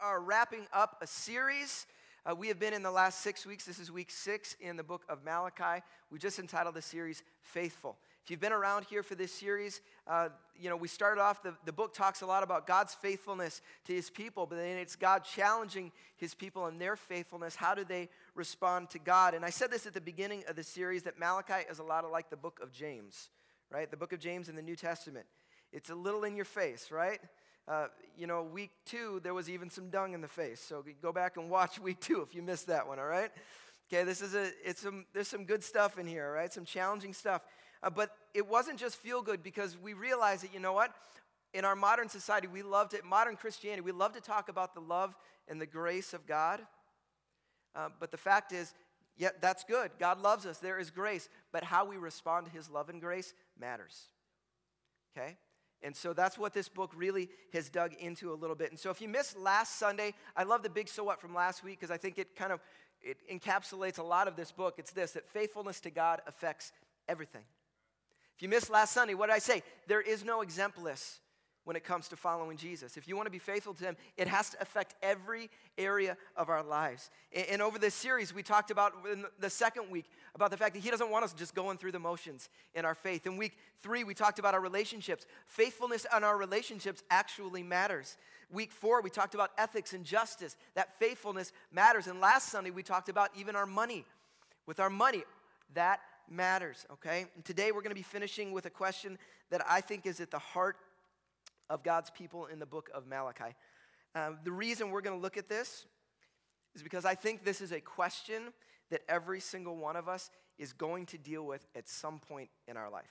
are wrapping up a series. Uh, we have been in the last six weeks. This is week six in the book of Malachi. We just entitled the series Faithful. If you've been around here for this series, uh, you know, we started off, the, the book talks a lot about God's faithfulness to his people, but then it's God challenging his people and their faithfulness. How do they respond to God? And I said this at the beginning of the series that Malachi is a lot of like the book of James, right? The book of James in the New Testament. It's a little in your face, right? Uh, you know, week two, there was even some dung in the face. So go back and watch week two if you missed that one, all right? Okay, this is a, it's some, there's some good stuff in here, right? Some challenging stuff. Uh, but it wasn't just feel good because we realized that, you know what? In our modern society, we love to, modern Christianity, we love to talk about the love and the grace of God. Uh, but the fact is, yeah, that's good. God loves us. There is grace. But how we respond to his love and grace matters. Okay? And so that's what this book really has dug into a little bit. And so if you missed last Sunday, I love the big so what from last week because I think it kind of it encapsulates a lot of this book. It's this that faithfulness to God affects everything. If you missed last Sunday, what did I say? There is no exempless when it comes to following Jesus. If you want to be faithful to Him, it has to affect every area of our lives. And, over this series, we talked about in the second week about the fact that He doesn't want us just going through the motions in our faith. In week three, we talked about our relationships. Faithfulness on our relationships actually matters. Week four, we talked about ethics and justice, that faithfulness matters. And last Sunday, we talked about even our money. With our money, that matters, okay? And today, we're going to be finishing with a question that I think is at the heart of God's people in the book of Malachi. Um, the reason we're going to look at this is because I think this is a question that every single one of us is going to deal with at some point in our life.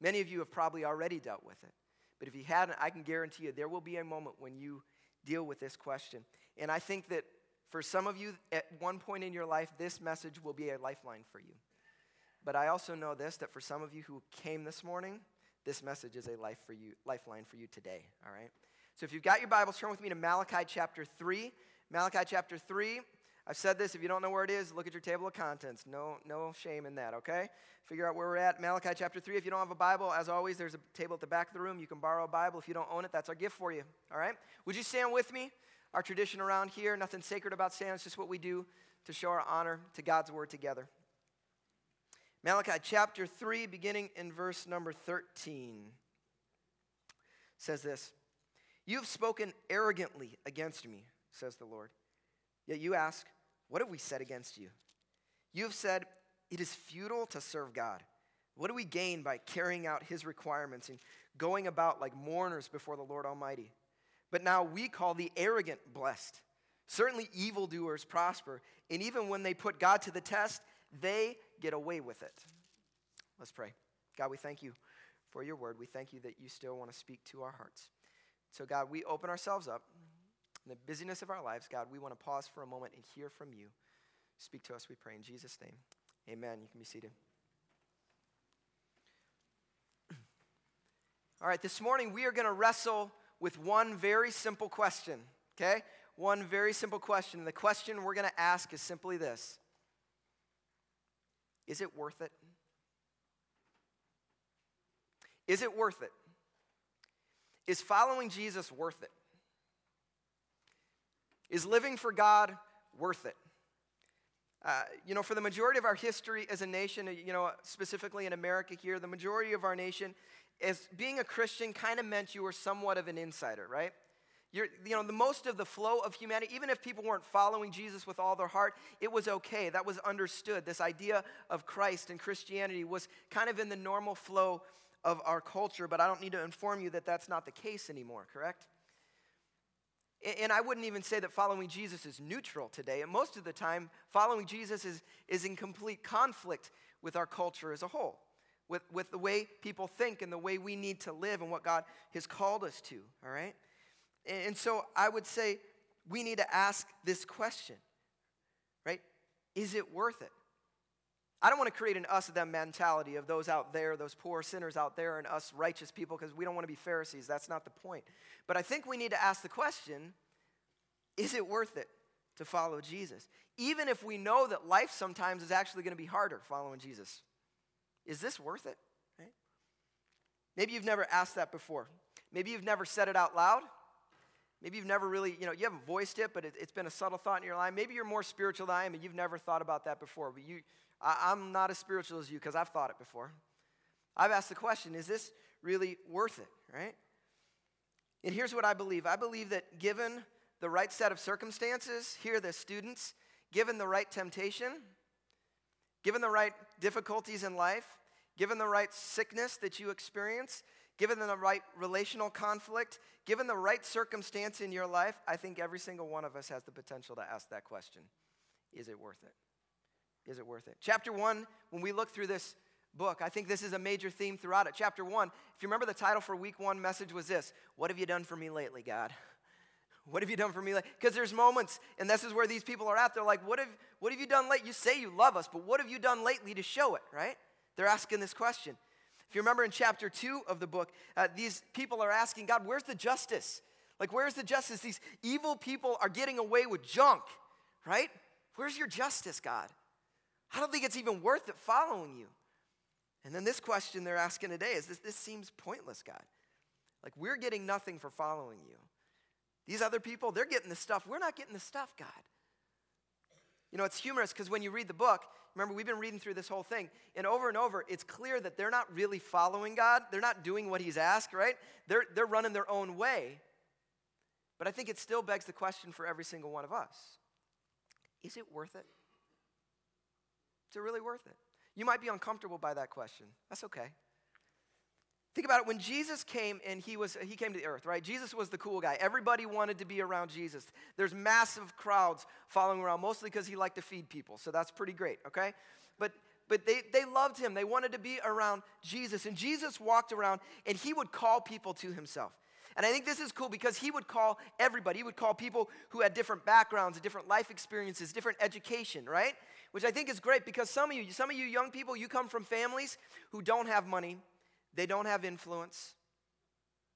Many of you have probably already dealt with it. But if you hadn't, I can guarantee you there will be a moment when you deal with this question. And I think that for some of you, at one point in your life, this message will be a lifeline for you. But I also know this that for some of you who came this morning, this message is a life for you, lifeline for you today, all right? So if you've got your Bibles, turn with me to Malachi chapter 3. Malachi chapter 3. I've said this, if you don't know where it is, look at your table of contents. No, no shame in that, okay? Figure out where we're at. Malachi chapter 3. If you don't have a Bible, as always, there's a table at the back of the room. You can borrow a Bible. If you don't own it, that's our gift for you, all right? Would you stand with me? Our tradition around here, nothing sacred about standing, it's just what we do to show our honor to God's word together. Malachi chapter 3, beginning in verse number 13, says this You have spoken arrogantly against me, says the Lord. Yet you ask, What have we said against you? You have said, It is futile to serve God. What do we gain by carrying out his requirements and going about like mourners before the Lord Almighty? But now we call the arrogant blessed. Certainly, evildoers prosper, and even when they put God to the test, they get away with it. Let's pray. God, we thank you for your word. We thank you that you still want to speak to our hearts. So, God, we open ourselves up. In the busyness of our lives, God, we want to pause for a moment and hear from you. Speak to us, we pray in Jesus' name. Amen. You can be seated. All right, this morning we are going to wrestle with one very simple question, okay? One very simple question. The question we're going to ask is simply this is it worth it? Is it worth it? Is following Jesus worth it? Is living for God worth it? Uh, you know, for the majority of our history as a nation, you know, specifically in America here, the majority of our nation, as being a Christian kind of meant you were somewhat of an insider, right? You're, you know, the most of the flow of humanity, even if people weren't following Jesus with all their heart, it was okay. That was understood. This idea of Christ and Christianity was kind of in the normal flow of our culture, but I don't need to inform you that that's not the case anymore, correct? And I wouldn't even say that following Jesus is neutral today. And most of the time, following Jesus is, is in complete conflict with our culture as a whole, with, with the way people think and the way we need to live and what God has called us to, all right? And so I would say we need to ask this question, right? Is it worth it? I don't want to create an us them mentality of those out there, those poor sinners out there, and us righteous people because we don't want to be Pharisees. That's not the point. But I think we need to ask the question is it worth it to follow Jesus? Even if we know that life sometimes is actually going to be harder following Jesus. Is this worth it? Right? Maybe you've never asked that before. Maybe you've never said it out loud. Maybe you've never really, you know, you haven't voiced it, but it, has been a subtle thought in your life. Maybe you're more spiritual than I am and you've never thought about that before. But you, I, I'm not as spiritual as you because I've thought it before. I've asked the question is this really worth it, right? And here's what I believe I believe that given the right set of circumstances, here, the students, given the right temptation, given the right difficulties in life, given the right sickness that you experience, given the right relational conflict, given the right circumstance in your life, I think every single one of us has the potential to ask that question Is it worth it? Is it worth it? Chapter one, when we look through this book, I think this is a major theme throughout it. Chapter one, if you remember the title for week one message was this What have you done for me lately, God? What have you done for me? Because there's moments, and this is where these people are at. They're like, what have, what have you done late? You say you love us, but what have you done lately to show it, right? They're asking this question. If you remember in chapter two of the book, uh, these people are asking God, where's the justice? Like, where's the justice? These evil people are getting away with junk, right? Where's your justice, God? I don't think it's even worth it following you. And then this question they're asking today is this, this seems pointless, God. Like, we're getting nothing for following you. These other people, they're getting the stuff. We're not getting the stuff, God. You know, it's humorous because when you read the book, remember, we've been reading through this whole thing, and over and over, it's clear that they're not really following God. They're not doing what He's asked, right? They're, they're running their own way. But I think it still begs the question for every single one of us Is it worth it? Is it really worth it? You might be uncomfortable by that question. That's okay. Think about it. When Jesus came and he was he came to the earth, right? Jesus was the cool guy. Everybody wanted to be around Jesus. There's massive crowds following around, mostly because he liked to feed people. So that's pretty great, okay? But but they, they loved him. They wanted to be around Jesus. And Jesus walked around and he would call people to himself. And I think this is cool because he would call everybody. He would call people who had different backgrounds, different life experiences, different education, right? Which I think is great because some of you, some of you young people, you come from families who don't have money, they don't have influence.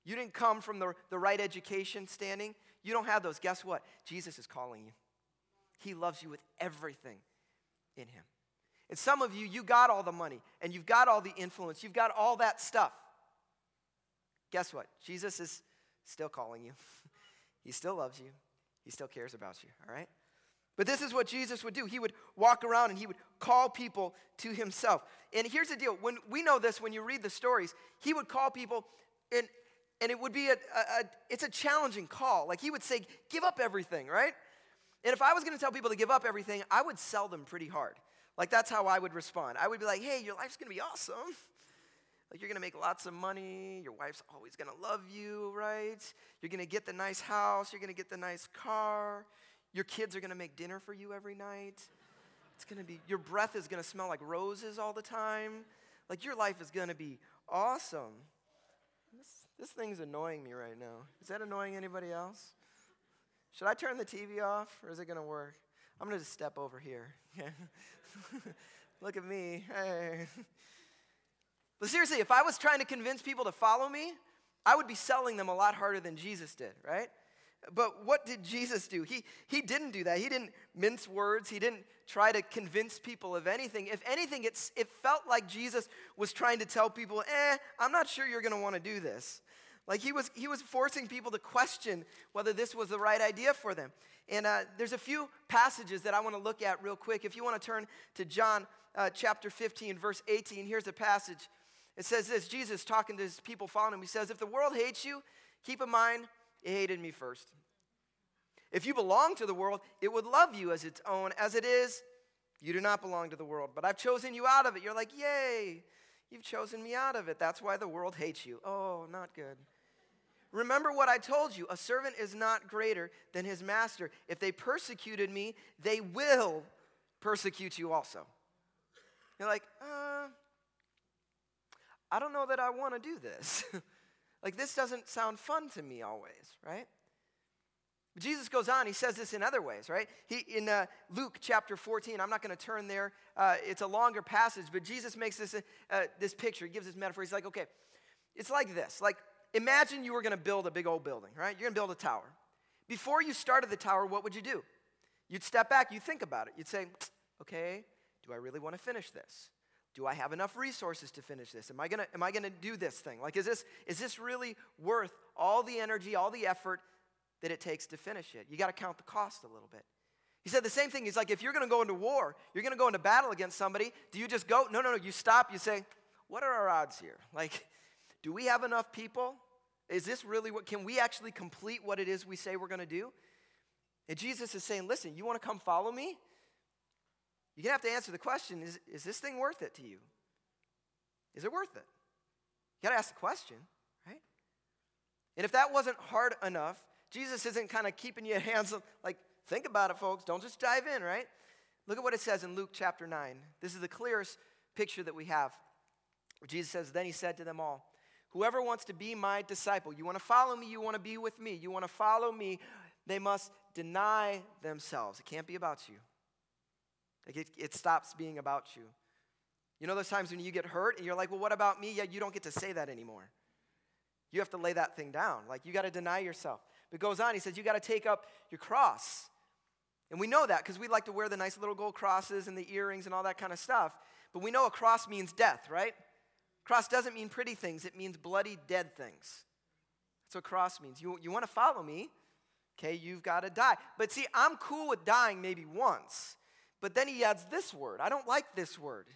You didn't come from the, the right education standing. You don't have those. Guess what? Jesus is calling you. He loves you with everything in Him. And some of you, you got all the money and you've got all the influence, you've got all that stuff. Guess what? Jesus is still calling you. he still loves you, He still cares about you, all right? But this is what Jesus would do. He would walk around and he would call people to himself. And here's the deal when we know this when you read the stories, he would call people and and it would be a, a, a it's a challenging call. Like he would say, give up everything, right? And if I was gonna tell people to give up everything, I would sell them pretty hard. Like that's how I would respond. I would be like, hey, your life's gonna be awesome. Like, you're gonna make lots of money. Your wife's always gonna love you, right? You're gonna get the nice house. You're gonna get the nice car. Your kids are going to make dinner for you every night. It's going to be, your breath is going to smell like roses all the time. Like your life is going to be awesome. This, this thing's annoying me right now. Is that annoying anybody else? Should I turn the TV off or is it going to work? I'm going to just step over here. Look at me. Hey. But seriously, if I was trying to convince people to follow me, I would be selling them a lot harder than Jesus did, right? But what did Jesus do? He, he didn't do that. He didn't mince words. He didn't try to convince people of anything. If anything, it's, it felt like Jesus was trying to tell people, eh, I'm not sure you're going to want to do this. Like he was, he was forcing people to question whether this was the right idea for them. And uh, there's a few passages that I want to look at real quick. If you want to turn to John uh, chapter 15, verse 18, here's a passage. It says this Jesus talking to his people following him. He says, If the world hates you, keep in mind it hated me first. If you belong to the world, it would love you as its own. As it is, you do not belong to the world, but I've chosen you out of it. You're like, yay, you've chosen me out of it. That's why the world hates you. Oh, not good. Remember what I told you a servant is not greater than his master. If they persecuted me, they will persecute you also. You're like, uh, I don't know that I want to do this. Like, this doesn't sound fun to me always, right? But Jesus goes on, he says this in other ways, right? He, in uh, Luke chapter 14, I'm not going to turn there, uh, it's a longer passage, but Jesus makes this, uh, this picture, he gives this metaphor. He's like, okay, it's like this. Like, imagine you were going to build a big old building, right? You're going to build a tower. Before you started the tower, what would you do? You'd step back, you'd think about it. You'd say, okay, do I really want to finish this? Do I have enough resources to finish this? Am I gonna, am I gonna do this thing? Like, is this, is this really worth all the energy, all the effort that it takes to finish it. You got to count the cost a little bit. He said the same thing. He's like, if you're to go into war, you're to go into battle against somebody, do you just go? No, no, no. You stop. You say, what are our odds here? Like, do we have enough people? Is this really what, can we actually complete what it is we say we're to do? And Jesus is saying, listen, you want to come follow me? You're going to have to answer the question is, is this thing worth it to you? Is it worth it? You got to ask the question, right? And if that wasn't hard enough, Jesus isn't kind of keeping you hands like, think about it, folks. Don't just dive in, right? Look at what it says in Luke chapter 9. This is the clearest picture that we have. Jesus says, Then he said to them all, Whoever wants to be my disciple, you want to follow me, you want to be with me, you want to follow me, they must deny themselves. It can't be about you. Like it, it stops being about you. You know those times when you get hurt and you're like, well, what about me? Yeah, you don't get to say that anymore. You have to lay that thing down. Like you got to deny yourself. But goes on, he says, you got to take up your cross. And we know that because we like to wear the nice little gold crosses and the earrings and all that kind of stuff. But we know a cross means death, right? Cross doesn't mean pretty things, it means bloody, dead things. That's what cross means. You, you want to follow me, okay, you've got to die. But see, I'm cool with dying maybe once, but then he adds this word. I don't like this word,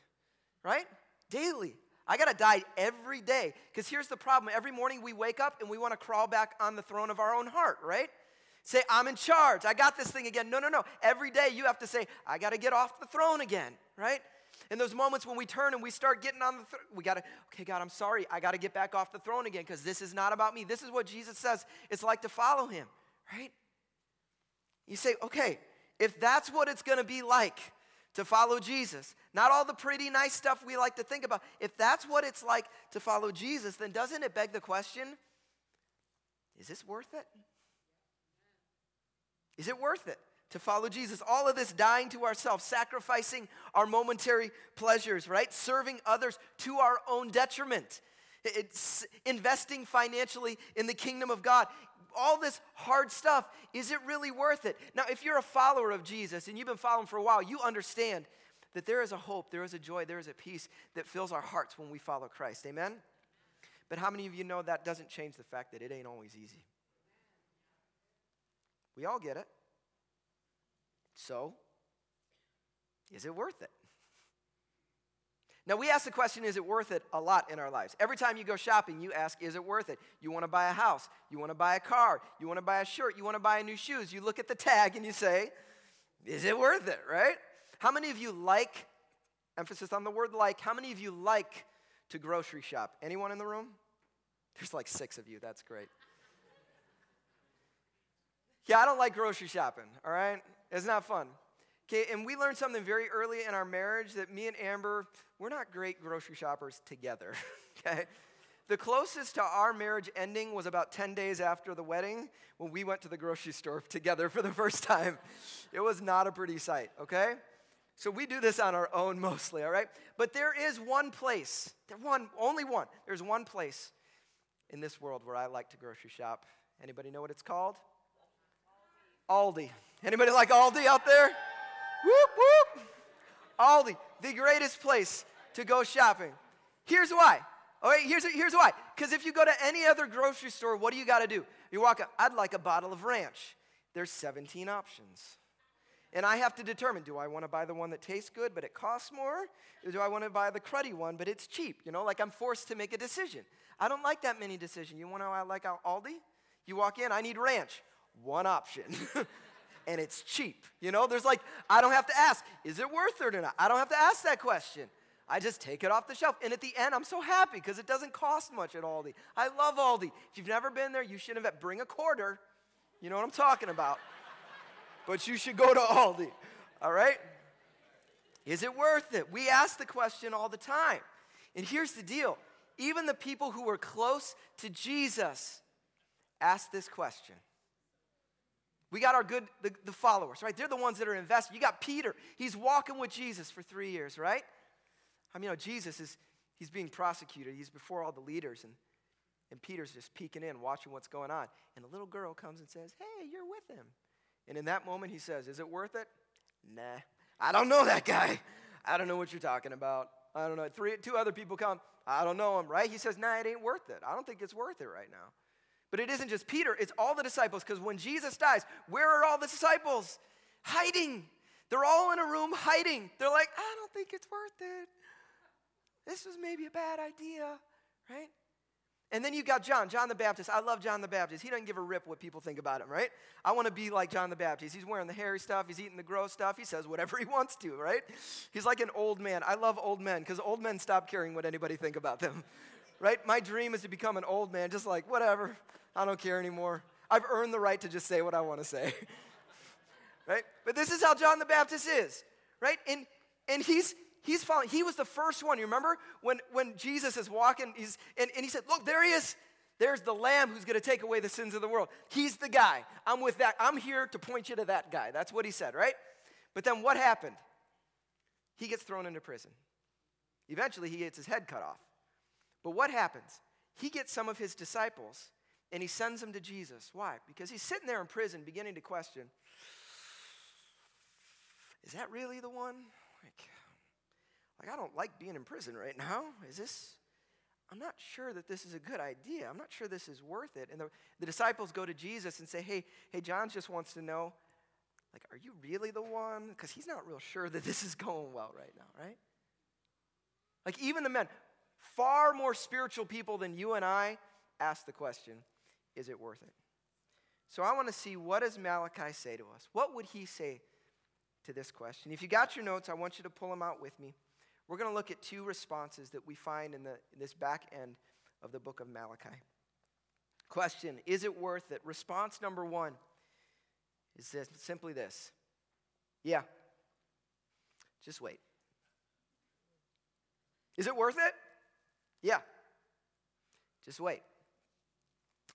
right? Daily. I got to die every day. Because here's the problem every morning we wake up and we want to crawl back on the throne of our own heart, right? Say, I'm in charge. I got this thing again. No, no, no. Every day you have to say, I got to get off the throne again, right? In those moments when we turn and we start getting on the throne, we got to, okay, God, I'm sorry. I got to get back off the throne again because this is not about me. This is what Jesus says it's like to follow him, right? You say, okay, if that's what it's going to be like to follow Jesus, not all the pretty, nice stuff we like to think about, if that's what it's like to follow Jesus, then doesn't it beg the question is this worth it? Is it worth it? to follow Jesus. All of this dying to ourselves, sacrificing our momentary pleasures, right? Serving others to our own detriment. It's investing financially in the kingdom of God. All this hard stuff, is it really worth it? Now, if you're a follower of Jesus and you've been following for a while, you understand that there is a hope, there is a joy, there is a peace that fills our hearts when we follow Christ. Amen? But how many of you know that doesn't change the fact that it ain't always easy? We all get it. So, is it worth it? Now, we ask the question, is it worth it a lot in our lives? Every time you go shopping, you ask, is it worth it? You want to buy a house, you want to buy a car, you want to buy a shirt, you want to buy new shoes. You look at the tag and you say, is it worth it, right? How many of you like, emphasis on the word like, how many of you like to grocery shop? Anyone in the room? There's like six of you, that's great. Yeah, I don't like grocery shopping, all right? It's not fun. Okay, and we learned something very early in our marriage that me and Amber, we're not great grocery shoppers together. okay? The closest to our marriage ending was about 10 days after the wedding when we went to the grocery store together for the first time. It was not a pretty sight, okay? So we do this on our own mostly, all right? But there is one place, one, only one. There's one place in this world where I like to grocery shop. Anybody know what it's called? Aldi. Anybody like Aldi out there? Whoop, whoop. Aldi, the greatest place to go shopping. Here's why. Oh, All right, here's, here's why. Because if you go to any other grocery store, what do you got to do? You walk up, I'd like a bottle of ranch. There's 17 options. And I have to determine do I want to buy the one that tastes good but it costs more? Or do I want to buy the cruddy one but it's cheap? You know, like I'm forced to make a decision. I don't like that many decisions. You want to I like Aldi? You walk in, I need ranch one option. and it's cheap. You know, there's like, I don't have to ask, is it worth it or not? I don't have to ask that question. I just take it off the shelf. And at the end, I'm so happy because it doesn't cost much at Aldi. I love Aldi. If you've never been there, you should have bring a quarter. You know what I'm talking about. but you should go to Aldi. All right? Is it worth it? We ask the question all the time. And here's the deal even the people who were close to Jesus asked this question we got our good, the, the followers, right? They're the ones that are invested. You got Peter. He's walking with Jesus for three years, right? I mean, you know, Jesus is, he's being prosecuted. He's before all the leaders, and, and Peter's just peeking in, watching what's going on. And a little girl comes and says, Hey, you're with him. And in that moment, he says, Is it worth it? Nah. I don't know that guy. I don't know what you're talking about. I don't know. Three, two other people come. I don't know him, right? He says, Nah, it ain't worth it. I don't think it's worth it right now. But it isn't just Peter, it's all the disciples. Because when Jesus dies, where are all the disciples? Hiding. They're all in a room hiding. They're like, I don't think it's worth it. This was maybe a bad idea, right? And then you got John, John the Baptist. I love John the Baptist. He doesn't give a rip what people think about him, right? I want to be like John the Baptist. He's wearing the hairy stuff, he's eating the gross stuff, he says whatever he wants to, right? He's like an old man. I love old men because old men stop caring what anybody think about them, right? My dream is to become an old man, just like, whatever, I don't care anymore. I've earned the right to just say what I want to say, right? But this is how John the Baptist is, right? And, and he's, He's following, he was the first one. You remember when, when Jesus is walking, he's, and, and he said, Look, there he is. There's the lamb who's going to take away the sins of the world. He's the guy. I'm with that. I'm here to point you to that guy. That's what he said, right? But then what happened? He gets thrown into prison. Eventually, he gets his head cut off. But what happens? He gets some of his disciples and he sends them to Jesus. Why? Because he's sitting there in prison beginning to question is that really the one? Like, like, I don't like being in prison right now. Is this, I'm not sure that this is a good idea. I'm not sure this is worth it. And the, the disciples go to Jesus and say, hey, hey, John just wants to know, like, are you really the one? Because he's not real sure that this is going well right now, right? Like, even the men, far more spiritual people than you and I, ask the question, is it worth it? So I want to see what does Malachi say to us? What would he say to this question? If you got your notes, I want you to pull them out with me. We're going to look at two responses that we find in, the, in this back end of the book of Malachi. Question Is it worth it? Response number one is this, simply this Yeah. Just wait. Is it worth it? Yeah. Just wait.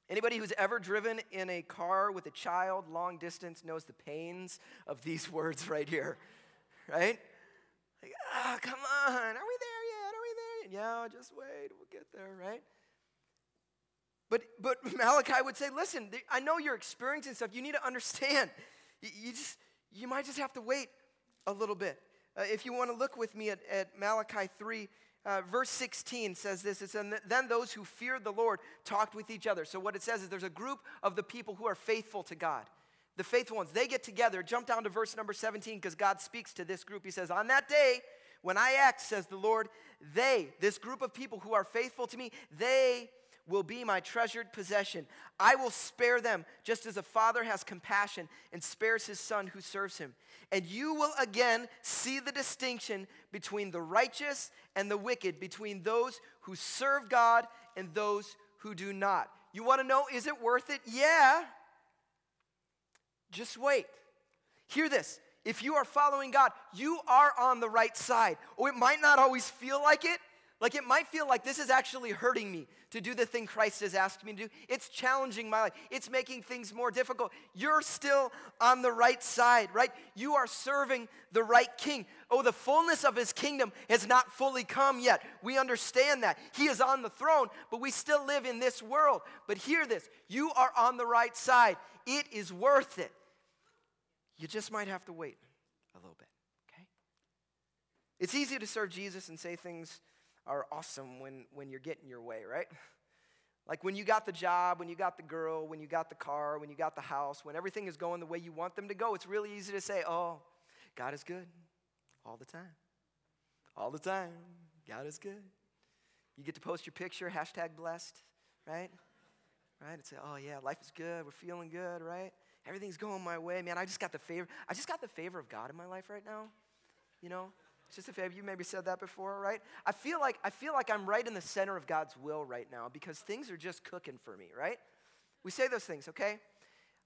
Anybody who's ever driven in a car with a child long distance knows the pains of these words right here, right? Like, ah, oh, come on, are we there yet? Are we there yet? Yeah, just wait, we'll get there, right? But, but Malachi would say, listen, I know you're experiencing stuff. You need to understand. You, you just, you might just have to wait a little bit. Uh, if you want to look with me at, at Malachi 3, uh, verse 16 says this it's Then those who feared the Lord talked with each other. So, what it says is there's a group of the people who are faithful to God the faithful ones, they get together. Jump down to verse number 17 because God speaks to this group. He says, On that day, when I act, says the Lord, they, this group of people who are faithful to me, they will be my treasured possession. I will spare them just as a father has compassion and spares his son who serves him. And you will again see the distinction between the righteous and the wicked, between those who serve God and those who do not. You want to know, is it worth it? Yeah. Just wait. Hear this. If you are following God, you are on the right side. Oh, it might not always feel like it. Like it might feel like this is actually hurting me to do the thing Christ has asked me to do. It's challenging my life. It's making things more difficult. You're still on the right side, right? You are serving the right king. Oh, the fullness of his kingdom has not fully come yet. We understand that. He is on the throne, but we still live in this world. But hear this you are on the right side. It is worth it. You just might have to wait a little bit, okay? It's easy to serve Jesus and say things are awesome when, when you're getting your way, right? Like when you got the job, when you got the girl, when you got the car, when you got the house, when everything is going the way you want them to go, it's really easy to say, oh, God is good all the time. All the time. God is good. You get to post your picture, hashtag blessed, right? Right? And say, oh yeah, life is good. We're feeling good, right? Everything's going my way, man. I just got the favor. I just got the favor of God in my life right now. You know, a favor. You maybe said that before, right? I feel like I feel like I'm right in the center of God's will right now because things are just cooking for me, right? We say those things, okay?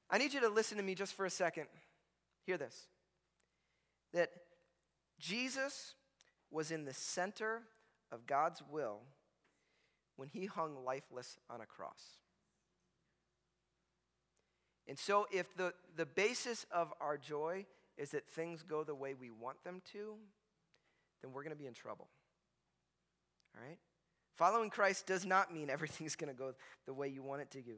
I need you to listen to me just for a second. Hear this. That Jesus was in the center of God's will when he hung lifeless on a cross. And so, if the, the basis of our joy is that things go the way we want them to, then we're going to be in trouble. All right? Following Christ does not mean everything's going to go the way you want it to go,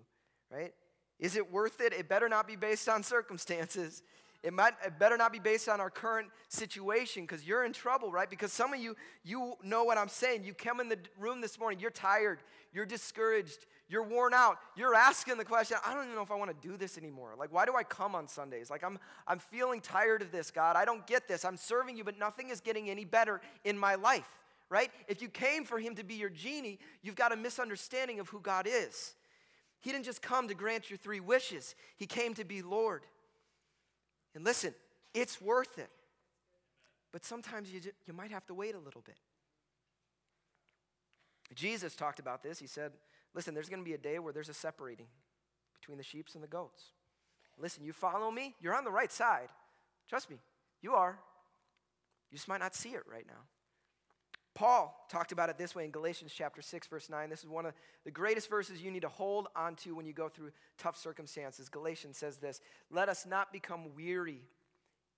right? Is it worth it? It better not be based on circumstances. It, might, it better not be based on our current situation because you're in trouble, right? Because some of you, you know what I'm saying. You come in the room this morning, you're tired, you're discouraged, you're worn out. You're asking the question, I don't even know if I want to do this anymore. Like, why do I come on Sundays? Like, I'm, I'm feeling tired of this, God. I don't get this. I'm serving you, but nothing is getting any better in my life, right? If you came for him to be your genie, you've got a misunderstanding of who God is. He didn't just come to grant your three wishes, he came to be Lord. And listen, it's worth it. But sometimes you, you might have to wait a little bit. Jesus talked about this. He said, Listen, there's going to be a day where there's a separating between the sheep and the goats. Listen, you follow me, you're on the right side. Trust me, you are. You just might not see it right now. Paul talked about it this way in Galatians chapter 6 verse 9. This is one of the greatest verses you need to hold onto when you go through tough circumstances. Galatians says this, "Let us not become weary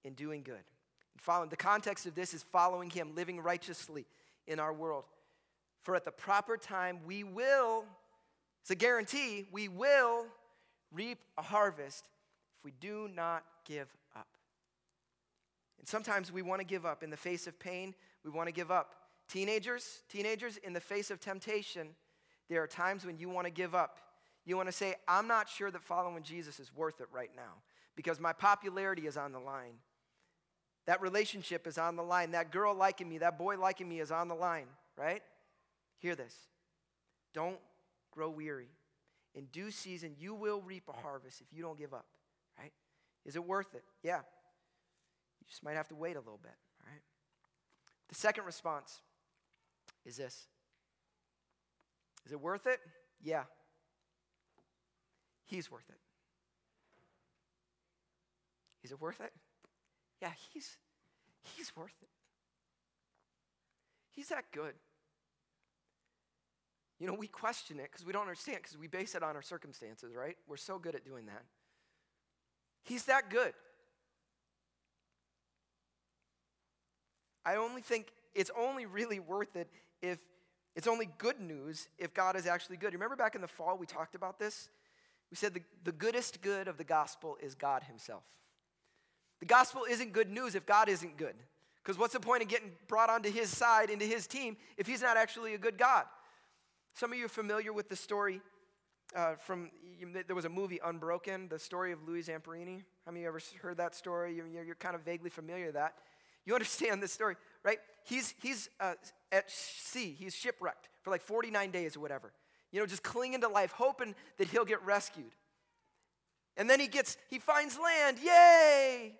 in doing good." And following the context of this is following him, living righteously in our world. For at the proper time we will it's a guarantee we will reap a harvest if we do not give up. And sometimes we want to give up. In the face of pain, we want to give up. Teenagers, teenagers, in the face of temptation, there are times when you want to give up. You want to say, I'm not sure that following Jesus is worth it right now because my popularity is on the line. That relationship is on the line. That girl liking me, that boy liking me is on the line, right? Hear this. Don't grow weary. In due season, you will reap a harvest if you don't give up, right? Is it worth it? Yeah. You just might have to wait a little bit, all right? The second response is this Is it worth it? Yeah. He's worth it. Is it worth it? Yeah, he's he's worth it. He's that good. You know, we question it because we don't understand, because we base it on our circumstances, right? We're so good at doing that. He's that good. I only think it's only really worth it if it's only good news if God is actually good. Remember back in the fall, we talked about this? We said the, the goodest good of the gospel is God Himself. The gospel isn't good news if God isn't good. Because what's the point of getting brought onto His side, into His team, if He's not actually a good God? Some of you are familiar with the story uh, from, there was a movie, Unbroken, the story of Louis Zamperini. How many of you ever heard that story? You're, you're kind of vaguely familiar with that. You understand this story, right? He's, he's uh, at sea, he's shipwrecked for like 49 days or whatever. You know, just clinging to life, hoping that he'll get rescued. And then he gets, he finds land, yay!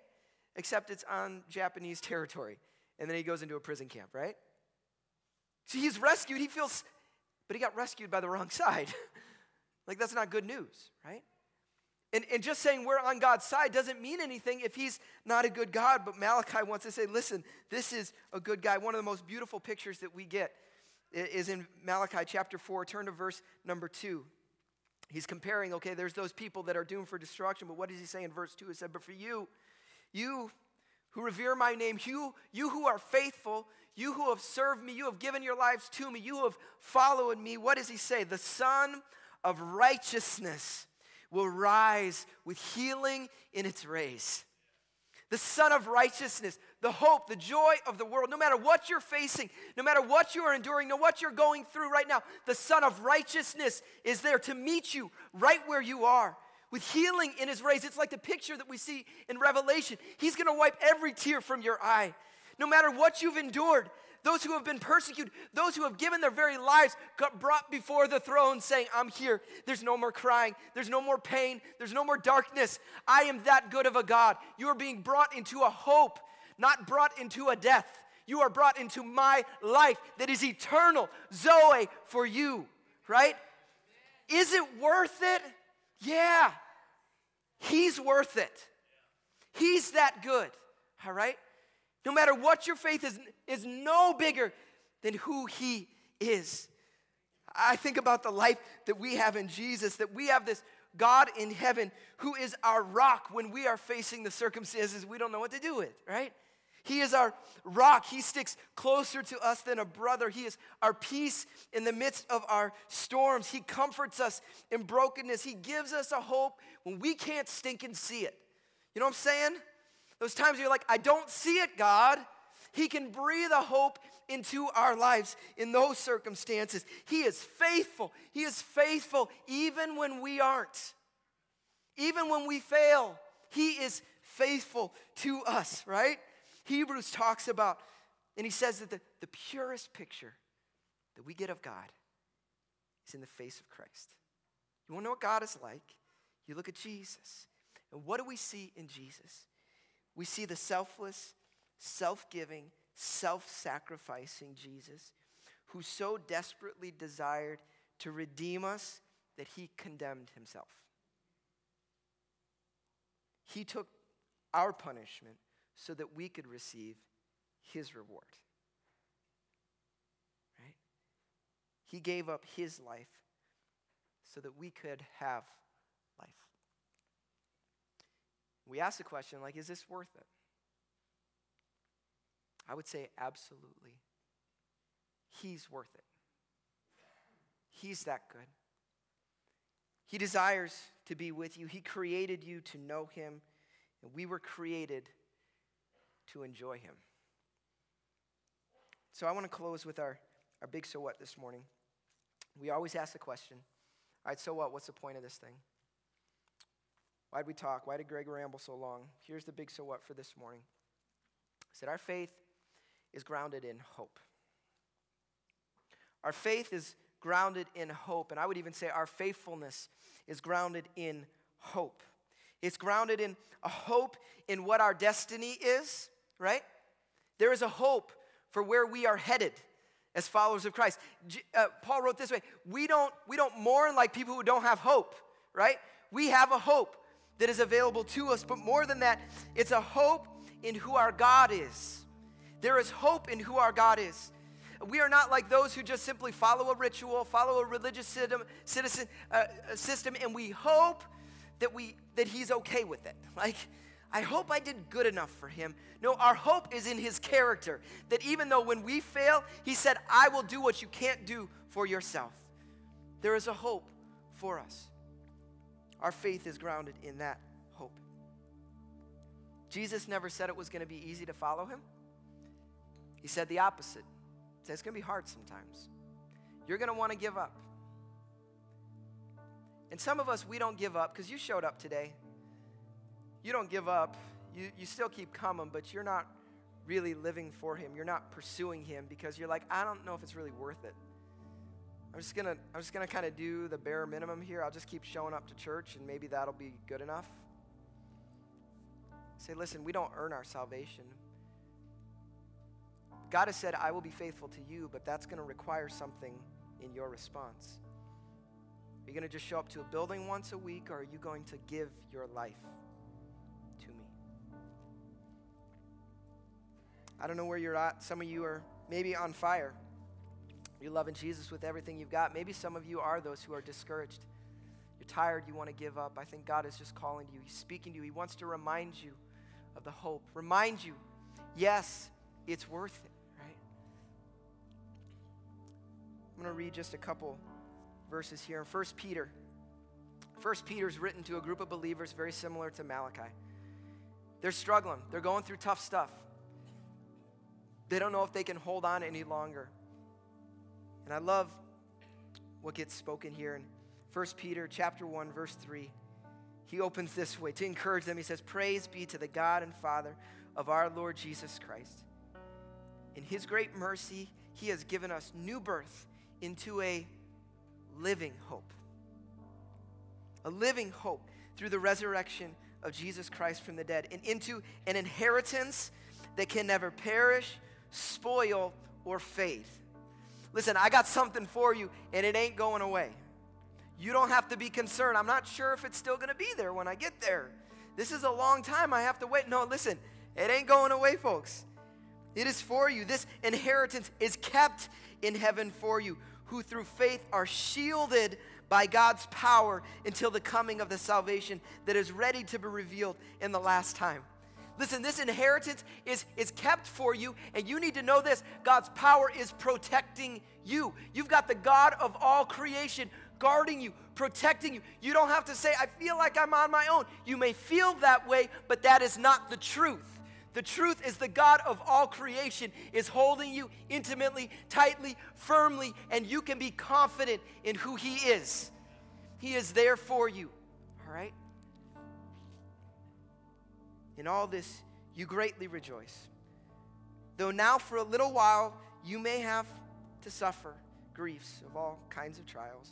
Except it's on Japanese territory. And then he goes into a prison camp, right? So he's rescued. He feels but he got rescued by the wrong side. like, that's not good news, right? And, and just saying we're on God's side doesn't mean anything if he's not a good God. But Malachi wants to say, listen, this is a good guy. One of the most beautiful pictures that we get is in Malachi chapter 4. Turn to verse number 2. He's comparing, okay, there's those people that are doomed for destruction, but what does he say in verse 2? He said, But for you, you who revere my name, you, you who are faithful, you who have served me, you have given your lives to me, you have followed me. What does he say? The Sun of righteousness will rise with healing in its rays. The Sun of righteousness, the hope, the joy of the world. No matter what you're facing, no matter what you are enduring, no what you're going through right now, the Sun of righteousness is there to meet you right where you are with healing in his rays. It's like the picture that we see in Revelation. He's to wipe every tear from your eye no matter what you've endured, those who have been persecuted, those who have given their very lives, got brought before the throne saying, I'm here. There's no more crying. There's no more pain. There's no more darkness. I am that good of a God. You are being brought into a hope, not brought into a death. You are brought into my life that is eternal. Zoe for you, right? Is it worth it? Yeah. He's worth it. He's that good, all right? No matter what your faith is, is no bigger than who He is. I think about the life that we have in Jesus, that we have this God in heaven who is our rock when we are facing the circumstances we don't know what to do with, right? He is our rock. He sticks closer to us than a brother. He is our peace in the midst of our storms. He comforts us in brokenness. He gives us a hope when we can't stink and see it. You know what I'm saying? Those times you're like, I don't see it, God. He can breathe a hope into our lives in those circumstances. He is faithful. He is faithful even when we aren't. Even when we fail, He is faithful to us, right? Hebrews talks about, and he says that the, the purest picture that we get of God is in the face of Christ. You want to know what God is like? You look at Jesus. And what do we see in Jesus? We see the selfless, self giving, self sacrificing Jesus who so desperately desired to redeem us that he condemned himself. He took our punishment so that we could receive his reward. Right? He gave up his life so that we could have life. We ask the question like, is this worth it? I would say absolutely. He's worth it. He's that good. He desires to be with you. He created you to know Him, and we were created to enjoy Him. So I want to close with our, our big so what this morning. We always ask the question all right, so what? What's the point of this thing? Why did we talk? Why did Greg ramble so long? Here's the big so what for this morning. I said, Our faith is grounded in hope. Our faith is grounded in hope. And I would even say our faithfulness is grounded in hope. It's grounded in a hope in what our destiny is, right? There is a hope for where we are headed as followers of Christ. Uh, Paul wrote this way we don't, we don't mourn like people who don't have hope, right? We have a hope that is available to us, but more than that, it's a hope in who our God is. There is hope in who our God is. We are not like those who just simply follow a ritual, follow a religious system, citizen, uh, system, and we hope that, we, that He's okay with it. Like, I hope I did good enough for him. No, our hope is in his character. That even though when we fail, he said, I will do what you can't do for yourself. There is a hope for us. Our faith is grounded in that hope. Jesus never said it was going to be easy to follow him. He said the opposite. He said it's going to be hard sometimes. You're going to want to give up. And some of us, we don't give up because you showed up today you don't give up. You, you still keep coming, but you're not really living for Him. You're not pursuing Him because you're like, I don't know if it's really worth it. I'm just gonna, I'm just gonna kind of do the bare minimum here. I'll just keep showing up to church, and maybe that'll be good enough. Say, listen, we don't earn our salvation. God has said, I will be faithful to you, but that's going to require something in your response. Are you going to just show up to a building once a week, or are you going to give your life? To me? I don't know where you're at. Some of you are maybe on fire. You're loving Jesus with everything you've got. Maybe some of you are those who are discouraged. You're tired, you want to give up. I think God is just calling to you. He's speaking to you. He wants to remind you of the hope. Remind you, yes, it's worth it, right? I'm going to read just a couple verses here. In 1 Peter, 1 Peter is written to a group of believers very similar to Malachi. They're struggling, they're going through tough stuff. They don't know if they can hold on any longer. And I love what gets spoken here in 1 Peter chapter 1 verse 3. He opens this way to encourage them. He says, "Praise be to the God and Father of our Lord Jesus Christ. In his great mercy, he has given us new birth into a living hope. A living hope through the resurrection of Jesus Christ from the dead and into an inheritance that can never perish spoil, or fade. Listen, I got something for you, and it ain't going away. You don't have to be concerned. I'm not sure if it's still going to be there when I get there. This is a long time I have to wait. No, listen, it ain't going away, folks. It is for you. This inheritance is kept in heaven for you, who through faith are shielded by God's power until the coming of the salvation that is ready to be revealed in the last time. Listen, this inheritance is, is kept for you, and you need to know this God's power is protecting you. You've got the God of all creation guarding you, protecting you. You don't have to say, I feel like I'm on my own. You may feel that way, but that is not the truth. The truth is the God of all creation is holding you intimately, tightly, firmly, and you can be confident in who He is. He is there for you, all right? In all this, you greatly rejoice. Though now, for a little while, you may have to suffer griefs of all kinds of trials.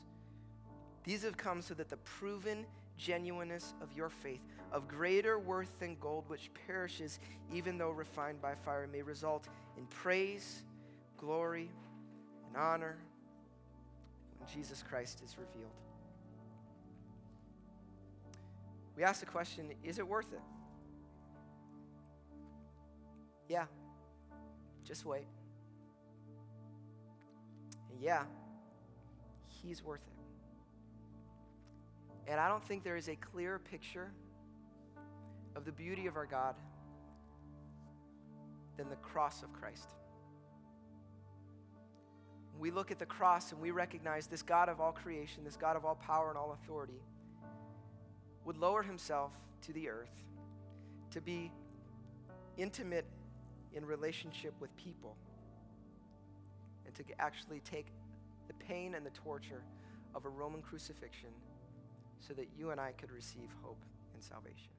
These have come so that the proven genuineness of your faith, of greater worth than gold, which perishes even though refined by fire, may result in praise, glory, and honor when Jesus Christ is revealed. We ask the question is it worth it? Yeah. Just wait. And yeah, He's worth it. And I don't think there is a clearer picture of the beauty of our God than the cross of Christ. We look at the cross and we recognize this God of all creation, this God of all power and all authority, would lower himself to the earth to be intimate in relationship with people and to actually take the pain and the torture of a Roman crucifixion so that you and I could receive hope and salvation.